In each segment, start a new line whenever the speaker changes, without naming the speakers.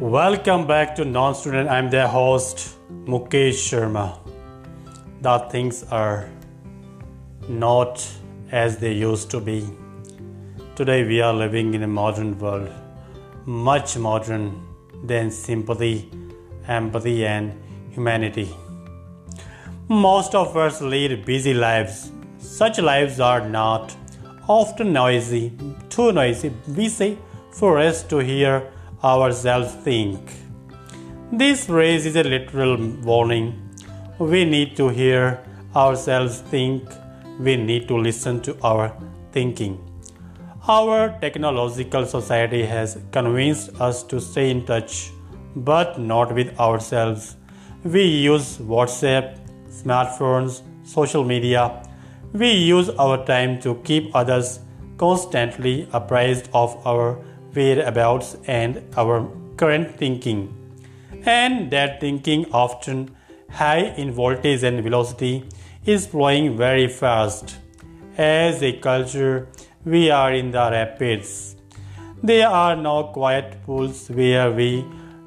Welcome back to Non Student. I'm their host, Mukesh Sharma. The things are not as they used to be. Today, we are living in a modern world, much modern than sympathy, empathy, and humanity. Most of us lead busy lives. Such lives are not often noisy, too noisy, we say, for us to hear ourselves think. This raises a literal warning. We need to hear ourselves think. We need to listen to our thinking. Our technological society has convinced us to stay in touch, but not with ourselves. We use WhatsApp, smartphones, social media. We use our time to keep others constantly apprised of our whereabouts and our current thinking. And that thinking, often high in voltage and velocity, is flowing very fast. As a culture, we are in the rapids. There are no quiet pools where we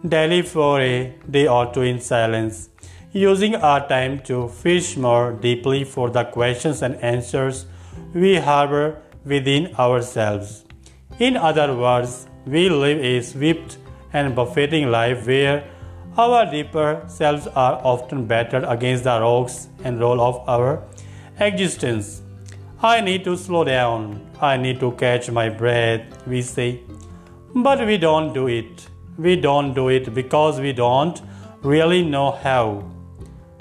dally for a day or two in silence, using our time to fish more deeply for the questions and answers we harbor within ourselves. In other words, we live a swift and buffeting life where our deeper selves are often battered against the rocks and roll of our existence. I need to slow down. I need to catch my breath, we say. But we don't do it. We don't do it because we don't really know how.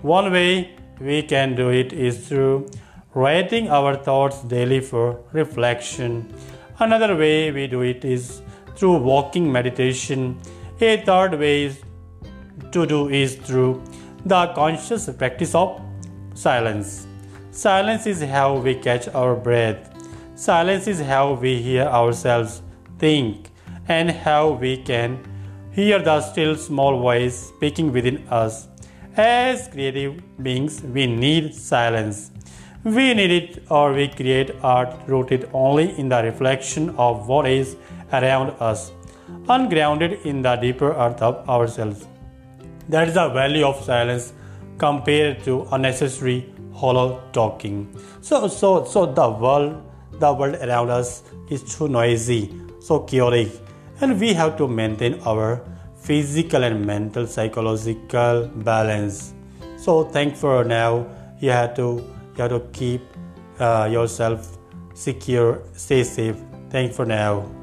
One way we can do it is through writing our thoughts daily for reflection. Another way we do it is through walking meditation. A third way to do is through the conscious practice of silence. Silence is how we catch our breath. Silence is how we hear ourselves think and how we can hear the still small voice speaking within us. As creative beings, we need silence. We need it or we create art rooted only in the reflection of what is around us, ungrounded in the deeper earth of ourselves. That is the value of silence compared to unnecessary hollow talking. So so so the world the world around us is too noisy, so chaotic, and we have to maintain our physical and mental psychological balance. So thank for now. You have to you have to keep uh, yourself secure, stay safe. Thank for now.